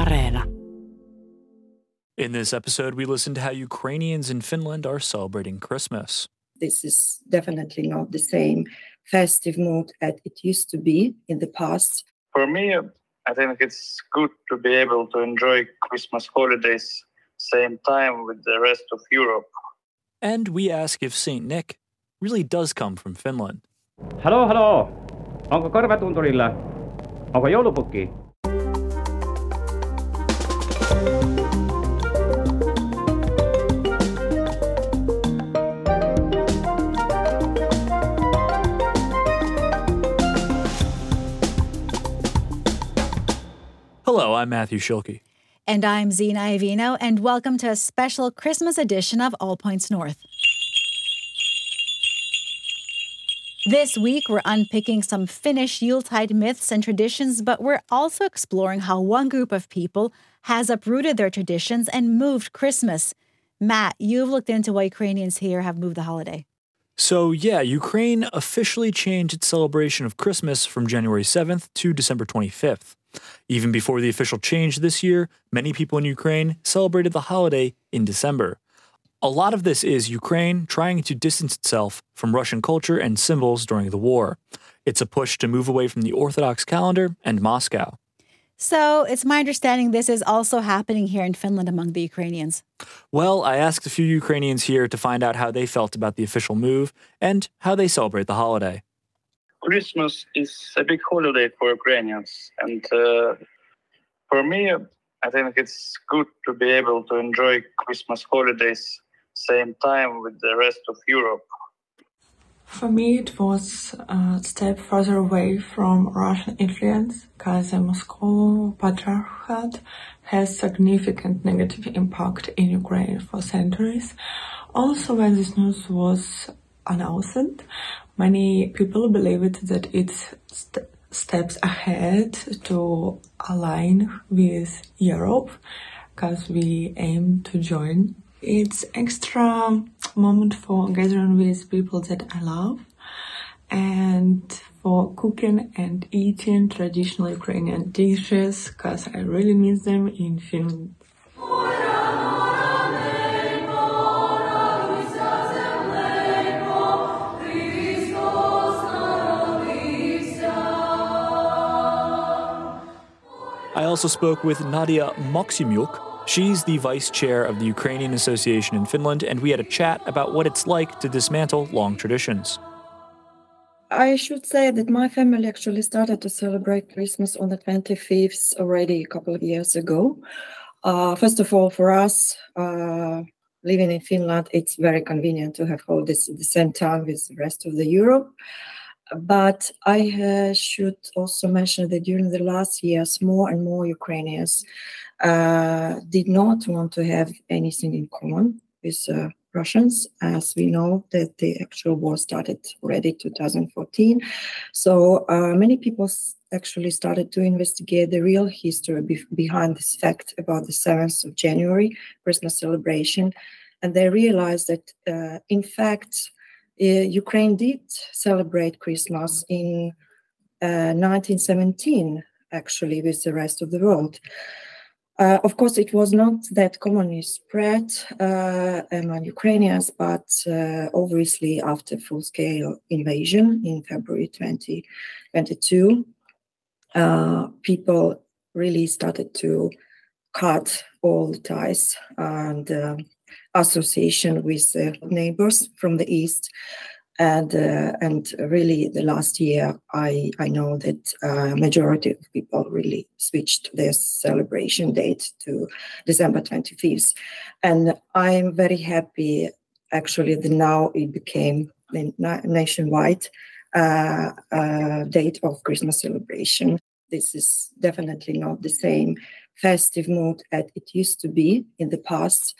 Areena. In this episode, we listen to how Ukrainians in Finland are celebrating Christmas. This is definitely not the same festive mood as it used to be in the past. For me, I think it's good to be able to enjoy Christmas holidays same time with the rest of Europe. And we ask if St. Nick really does come from Finland. Hello, hello. Onko korvatunturilla? Onko joulupukki? I'm Matthew Schilke. And I'm Zena Iovino, and welcome to a special Christmas edition of All Points North. This week, we're unpicking some Finnish Yuletide myths and traditions, but we're also exploring how one group of people has uprooted their traditions and moved Christmas. Matt, you've looked into why Ukrainians here have moved the holiday. So, yeah, Ukraine officially changed its celebration of Christmas from January 7th to December 25th. Even before the official change this year, many people in Ukraine celebrated the holiday in December. A lot of this is Ukraine trying to distance itself from Russian culture and symbols during the war. It's a push to move away from the Orthodox calendar and Moscow. So, it's my understanding this is also happening here in Finland among the Ukrainians. Well, I asked a few Ukrainians here to find out how they felt about the official move and how they celebrate the holiday. Christmas is a big holiday for Ukrainians, and uh, for me, I think it's good to be able to enjoy Christmas holidays same time with the rest of Europe. For me, it was a step further away from Russian influence because the Moscow Patriarchate has significant negative impact in Ukraine for centuries. Also, when this news was announced, many people believed that it's st- steps ahead to align with Europe because we aim to join it's extra moment for gathering with people that I love and for cooking and eating traditional Ukrainian dishes because I really miss them in Finland. I also spoke with Nadia Maksymiuk. She's the vice chair of the Ukrainian Association in Finland, and we had a chat about what it's like to dismantle long traditions. I should say that my family actually started to celebrate Christmas on the 25th already a couple of years ago. Uh, first of all, for us, uh, living in Finland, it's very convenient to have all this at the same time with the rest of the Europe. But I uh, should also mention that during the last years, more and more Ukrainians uh, did not want to have anything in common with uh, Russians, as we know that the actual war started already 2014. So uh, many people actually started to investigate the real history be- behind this fact about the 7th of January Christmas celebration, and they realized that uh, in fact Ukraine did celebrate Christmas in 1917, actually, with the rest of the world. Uh, of course, it was not that commonly spread uh, among Ukrainians, but uh, obviously after full-scale invasion in February 2022, people really started to cut all ties and association with neighbors from the east. And uh, and really the last year i i know that uh, majority of people really switched their celebration date to december 25th and i'm very happy actually that now it became the nationwide uh, uh, date of christmas celebration. This is definitely not the same festive mood as it used to be in the past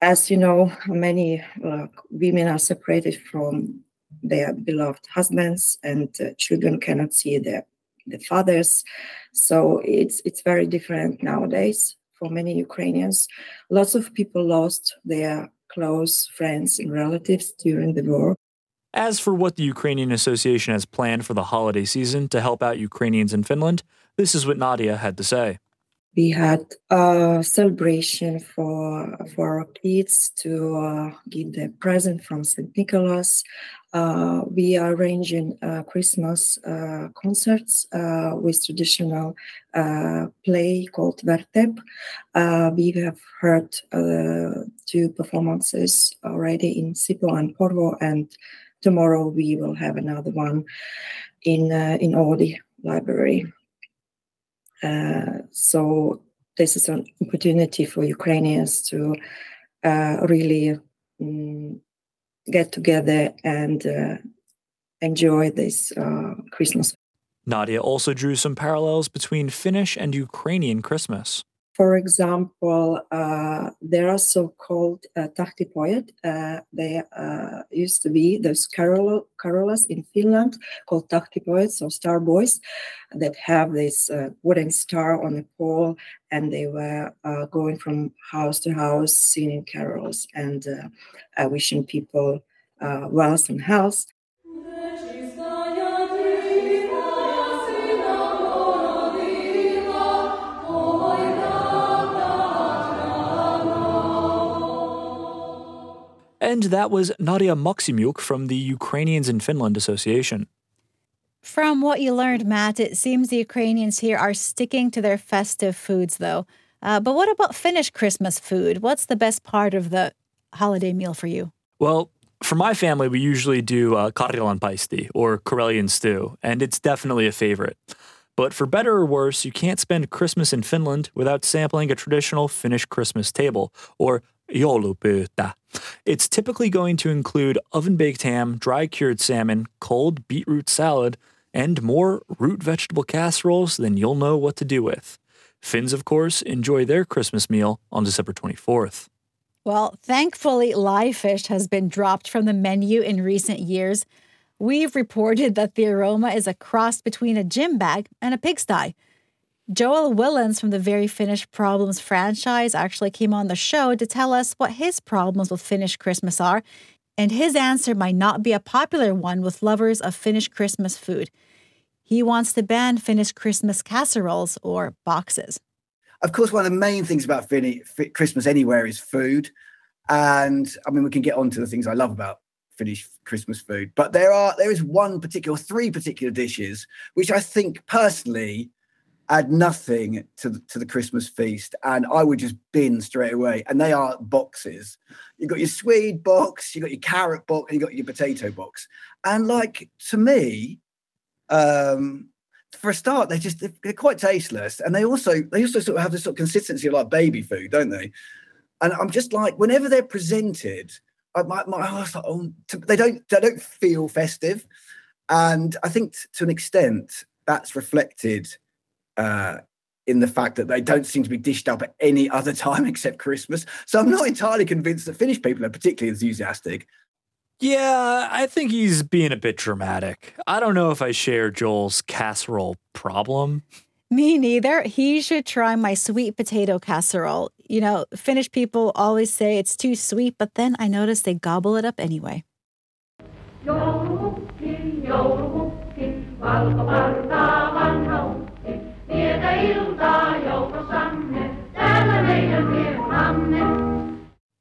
as you know, many uh, women are separated from their beloved husbands, and uh, children cannot see their the fathers. So it's it's very different nowadays for many Ukrainians. Lots of people lost their close friends and relatives during the war. As for what the Ukrainian Association has planned for the holiday season to help out Ukrainians in Finland, this is what Nadia had to say. We had a celebration for for our kids to uh, give them present from St. Nicholas. Uh, we are arranging uh, Christmas uh, concerts uh, with traditional uh, play called Vertep. we have heard two performances already in Sipoo and Porvoo, and tomorrow we will have another one in in Oodi Library. Uh, so this is an opportunity for Ukrainians to uh, really um, get together and uh, enjoy this Christmas. Nadia also drew some parallels between Finnish and Ukrainian Christmas. For example, uh, there are so-called uh, tahtipoet. Uh, they uh, used to be those carol- carollers in Finland called tahtipoets or star boys that have this uh, wooden star on a pole, and they were uh, going from house to house singing carols and wishing people wealth and health. And that was Nadia Maksymyuk from the Ukrainians in Finland Association. From what you learned, Matt, it seems the Ukrainians here are sticking to their festive foods, though. Uh, but what about Finnish Christmas food? What's the best part of the holiday meal for you? Well, for my family, we usually do uh, karjalan paisti or Karelian stew, and it's definitely a favorite. But for better or worse, you can't spend Christmas in Finland without sampling a traditional Finnish Christmas table, or joulupöytä. It's typically going to include oven baked ham, dry cured salmon, cold beetroot salad, and more root vegetable casseroles than you'll know what to do with. Finns, of course, enjoy their Christmas meal on December 24th. Well, thankfully, live fish has been dropped from the menu in recent years. We've reported that the aroma is a cross between a gym bag and a pigsty. Joel Willans from the Very Finnish Problems franchise actually came on the show to tell us what his problems with Finnish Christmas are, and his answer might not be a popular one with lovers of Finnish Christmas food. He wants to ban Finnish Christmas casseroles or boxes. Of course, one of the main things about Finnish, Christmas anywhere is food. And I mean, we can get on to the things I love about Finnish Christmas food, but there are there is one particular, three particular dishes which I think personally add nothing to the, to the Christmas feast, and I would just bin straight away. And they are boxes. You got your Swede box, you got your carrot box, and you got your potato box. And like to me, um, for a start, they're just they're quite tasteless, and they also they also sort of have this sort of consistency of like baby food, don't they? And I'm just like, whenever they're presented, I, my, my like, oh, they don't they don't feel festive, and I think t- to an extent that's reflected uh, in the fact that they don't seem to be dished up at any other time except Christmas. So I'm not entirely convinced that Finnish people are particularly enthusiastic. Yeah, I think he's being a bit dramatic. I don't know if I share Joel's casserole problem. Me neither. He should try my sweet potato casserole. You know, Finnish people always say it's too sweet, but then I notice they gobble it up anyway.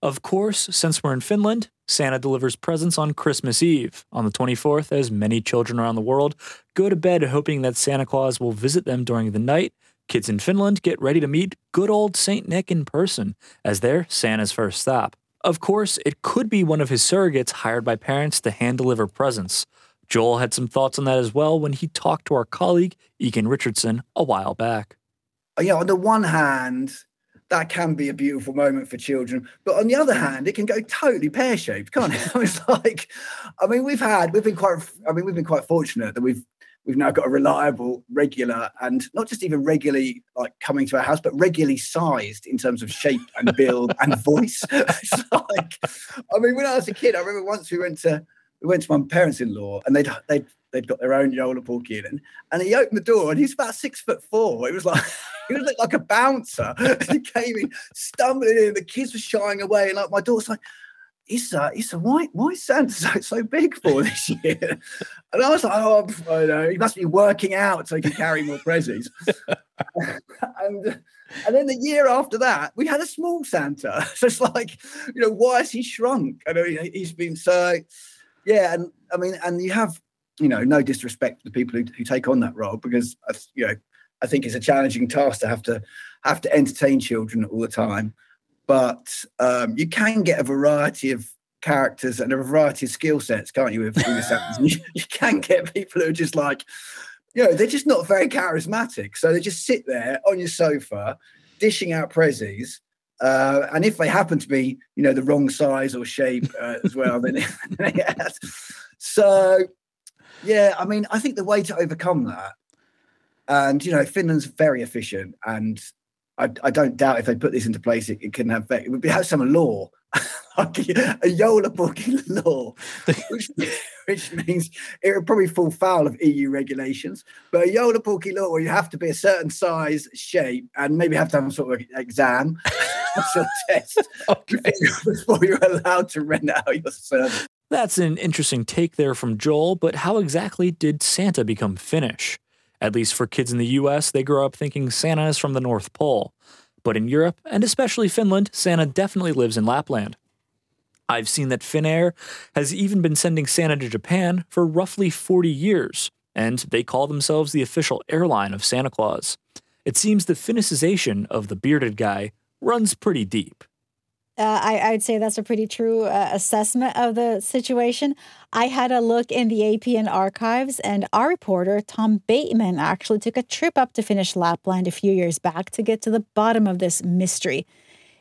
Of course, since we're in Finland, Santa delivers presents on Christmas Eve, on the 24th, as many children around the world go to bed hoping that Santa Claus will visit them during the night. Kids in Finland get ready to meet good old St. Nick in person as their Santa's first stop. Of course, it could be one of his surrogates hired by parents to hand deliver presents. Joel had some thoughts on that as well when he talked to our colleague, Egan Richardson, a while back. You know, on the one hand, that can be a beautiful moment for children. But on the other hand, it can go totally pear shaped, can't it? it's like, I mean, we've had, we've been quite, I mean, we've been quite fortunate that we've, we've now got a reliable, regular, and not just even regularly like coming to our house, but regularly sized in terms of shape and build and voice. it's like, I mean, when I was a kid, I remember once we went to, we went to my parents-in-law and they'd they'd they'd got their own Yola in, and, and he opened the door and he's about six foot four. It was like he looked like a bouncer. he came in stumbling in, the kids were shying away, and like my daughter's like. Issa, Issa, why, why is Santa so, so big for this year? And I was like, oh, I know, he must be working out so he can carry more presents. and and then the year after that, we had a small Santa. So it's like, you know, why has he shrunk? I know he's been so, yeah. And I mean, and you have, you know, no disrespect to the people who, who take on that role because, you know, I think it's a challenging task to have to have to entertain children all the time. But um, you can get a variety of characters and a variety of skill sets, can't you? With, you, you can get people who are just like, you know, they're just not very charismatic. So they just sit there on your sofa, dishing out prezzies. Uh, and if they happen to be, you know, the wrong size or shape uh, as well, then yes. So, yeah, I mean, I think the way to overcome that, and you know, Finland's very efficient, and I, I don't doubt if they put this into place, it, it can have it would be have some law like a, a joulupukki law, which, which means it would probably fall foul of EU regulations. But a joulupukki law where you have to be a certain size, shape, and maybe have to have some sort of exam, sort of test okay. before you're allowed to rent out your service. That's an interesting take there from Joel, but how exactly did Santa become Finnish? At least for kids in the US, they grow up thinking Santa is from the North Pole. But in Europe, and especially Finland, Santa definitely lives in Lapland. I've seen that Finnair has even been sending Santa to Japan for roughly 40 years, and they call themselves the official airline of Santa Claus. It seems the Finnicization of the bearded guy runs pretty deep. Uh, I, would say that's a pretty true uh, assessment of the situation. I had a look in the APN archives, and our reporter, Tom Bateman, actually took a trip up to Finnish Lapland a few years back to get to the bottom of this mystery.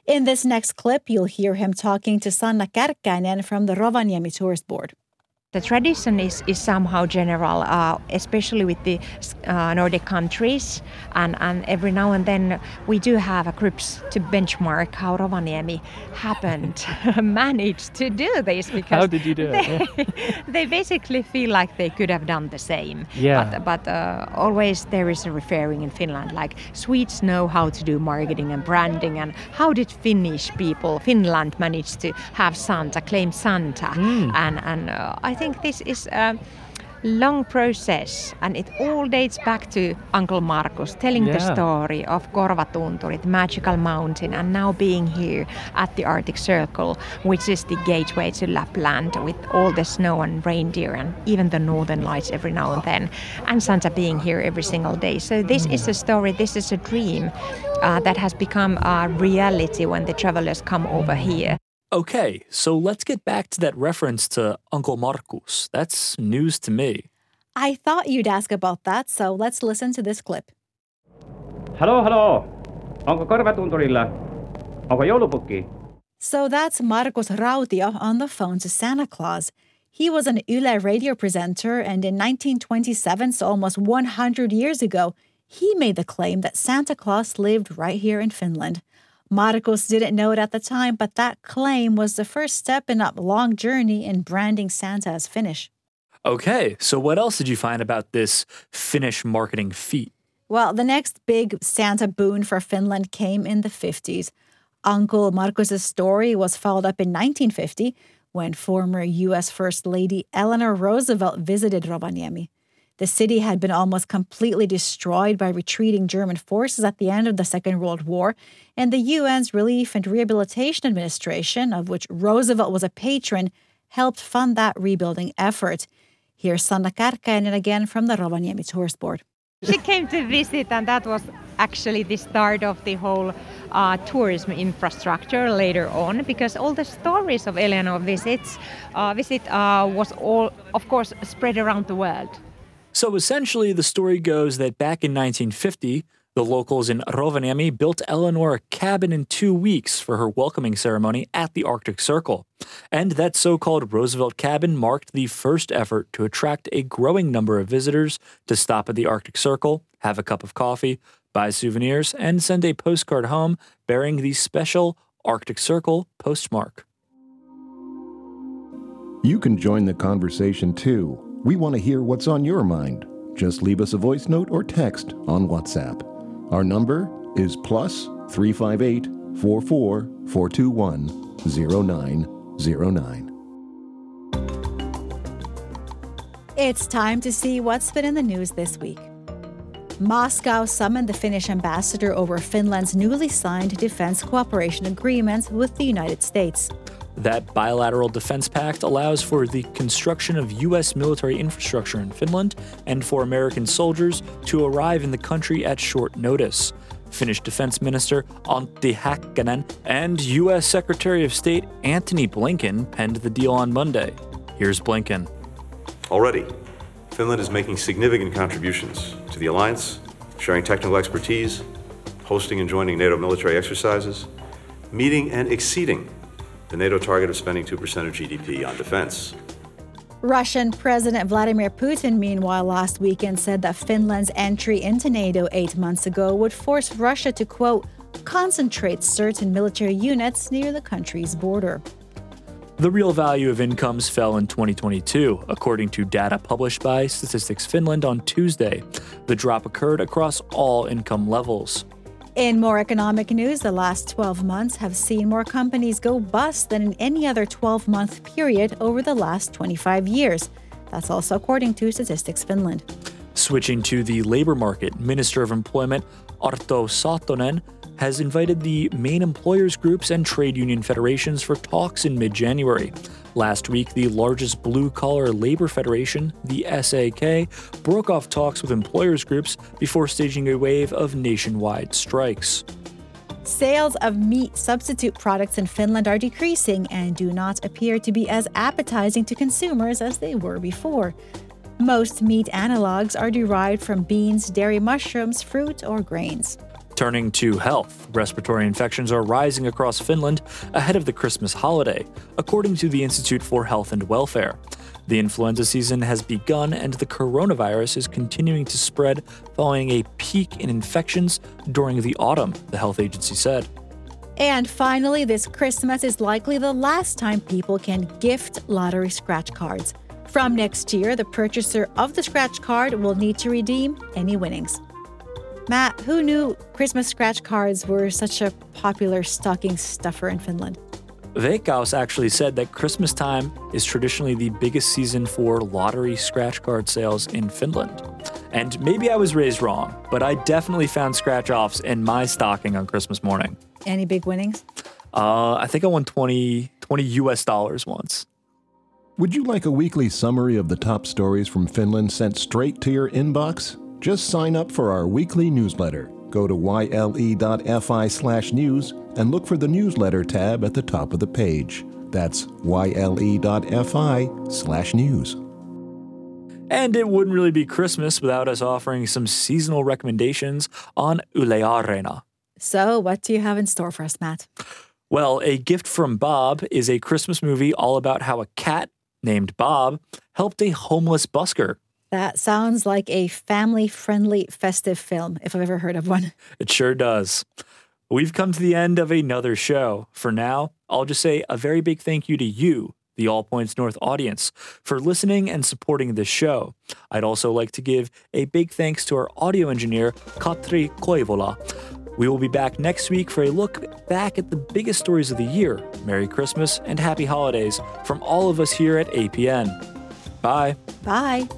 In this next clip, you'll hear him talking to Sanna Kärkkäinen from the Rovaniemi Tourist Board. The tradition is, is somehow general, uh, especially with the uh, Nordic countries. And, and every now and then we do have a groups to benchmark how Rovaniemi happened, managed to do this. Because how did you do they, it? they basically feel like they could have done the same. Yeah. But, but uh, always there is a referring in Finland, like Swedes know how to do marketing and branding. And how did Finnish people, Finland, manage to have Santa, claim Santa? Mm. And, and uh, I think think this is a long process and it all dates back to Uncle Markus telling yeah. the story of Korvatunturi, the magical mountain, and now being here at the Arctic Circle, which is the gateway to Lapland with all the snow and reindeer and even the northern lights every now and then, and Santa being here every single day. So, this is a story, this is a dream uh, that has become a reality when the travelers come over here. Okay, so let's get back to that reference to Uncle Markus. That's news to me. I thought you'd ask about that, so let's listen to this clip. Hello, hello. Onko korvatunturilla? Onko joulupukki? So that's Markus Rautio on the phone to Santa Claus. He was an Yle radio presenter, and in 1927, so almost 100 years ago, he made the claim that Santa Claus lived right here in Finland. Markus didn't know it at the time, but that claim was the first step in a long journey in branding Santa as Finnish. Okay, so what else did you find about this Finnish marketing feat? Well, the next big Santa boon for Finland came in the 50s. Uncle Markus's story was followed up in 1950 when former US First Lady Eleanor Roosevelt visited Rovaniemi. The city had been almost completely destroyed by retreating German forces at the end of the Second World War, and the UN's Relief and Rehabilitation Administration, of which Roosevelt was a patron, helped fund that rebuilding effort. Here's Sanna Kärkkäinen again from the Rovaniemi Tourist Board. She came to visit, and that was actually the start of the whole uh, tourism infrastructure later on, because all the stories of Eleanor visits uh, visit uh, was all, of course, spread around the world. So essentially, the story goes that back in 1950, the locals in Rovaniemi built Eleanor a cabin in two weeks for her welcoming ceremony at the Arctic Circle. And that so called Roosevelt cabin marked the first effort to attract a growing number of visitors to stop at the Arctic Circle, have a cup of coffee, buy souvenirs, and send a postcard home bearing the special Arctic Circle postmark. You can join the conversation too we want to hear what's on your mind. Just leave us a voice note or text on WhatsApp. Our number is plus 358 44 421 0909. It's time to see what's been in the news this week. Moscow summoned the Finnish ambassador over Finland's newly signed defense cooperation agreement with the United States. That bilateral defense pact allows for the construction of U.S. military infrastructure in Finland and for American soldiers to arrive in the country at short notice. Finnish Defense Minister Antti Häkkänen and U.S. Secretary of State Antony Blinken penned the deal on Monday. Here's Blinken. Already, Finland is making significant contributions to the alliance, sharing technical expertise, hosting and joining NATO military exercises, meeting and exceeding the NATO target of spending 2% of GDP on defense. Russian President Vladimir Putin, meanwhile, last weekend said that Finland's entry into NATO eight months ago would force Russia to, quote, concentrate certain military units near the country's border. The real value of incomes fell in 2022, according to data published by Statistics Finland on Tuesday. The drop occurred across all income levels. In more economic news, the last 12 months have seen more companies go bust than in any other 12 month period over the last 25 years. That's also according to Statistics Finland. Switching to the labor market, Minister of Employment Arto Satonen has invited the main employers groups and trade union federations for talks in mid January. Last week, the largest blue collar labor federation, the SAK, broke off talks with employers groups before staging a wave of nationwide strikes. Sales of meat substitute products in Finland are decreasing and do not appear to be as appetizing to consumers as they were before. Most meat analogs are derived from beans, dairy mushrooms, fruit, or grains. Turning to health, respiratory infections are rising across Finland ahead of the Christmas holiday, according to the Institute for Health and Welfare. The influenza season has begun and the coronavirus is continuing to spread following a peak in infections during the autumn, the health agency said. And finally, this Christmas is likely the last time people can gift lottery scratch cards. From next year, the purchaser of the scratch card will need to redeem any winnings. Matt, who knew Christmas scratch cards were such a popular stocking stuffer in Finland? Veikkaus actually said that Christmas time is traditionally the biggest season for lottery scratch card sales in Finland. And maybe I was raised wrong, but I definitely found scratch offs in my stocking on Christmas morning. Any big winnings? Uh, I think I won 20, 20 US dollars once. Would you like a weekly summary of the top stories from Finland sent straight to your inbox? Just sign up for our weekly newsletter. Go to yle.fi slash news and look for the newsletter tab at the top of the page. That's yle.fi slash news. And it wouldn't really be Christmas without us offering some seasonal recommendations on Yle Areena. So, what do you have in store for us, Matt? Well, A Gift from Bob is a Christmas movie all about how a cat named Bob helped a homeless busker. That sounds like a family friendly festive film, if I've ever heard of one. It sure does. We've come to the end of another show. For now, I'll just say a very big thank you to you, the All Points North audience, for listening and supporting this show. I'd also like to give a big thanks to our audio engineer, Katri Koivula. We will be back next week for a look back at the biggest stories of the year. Merry Christmas and Happy Holidays from all of us here at APN. Bye. Bye.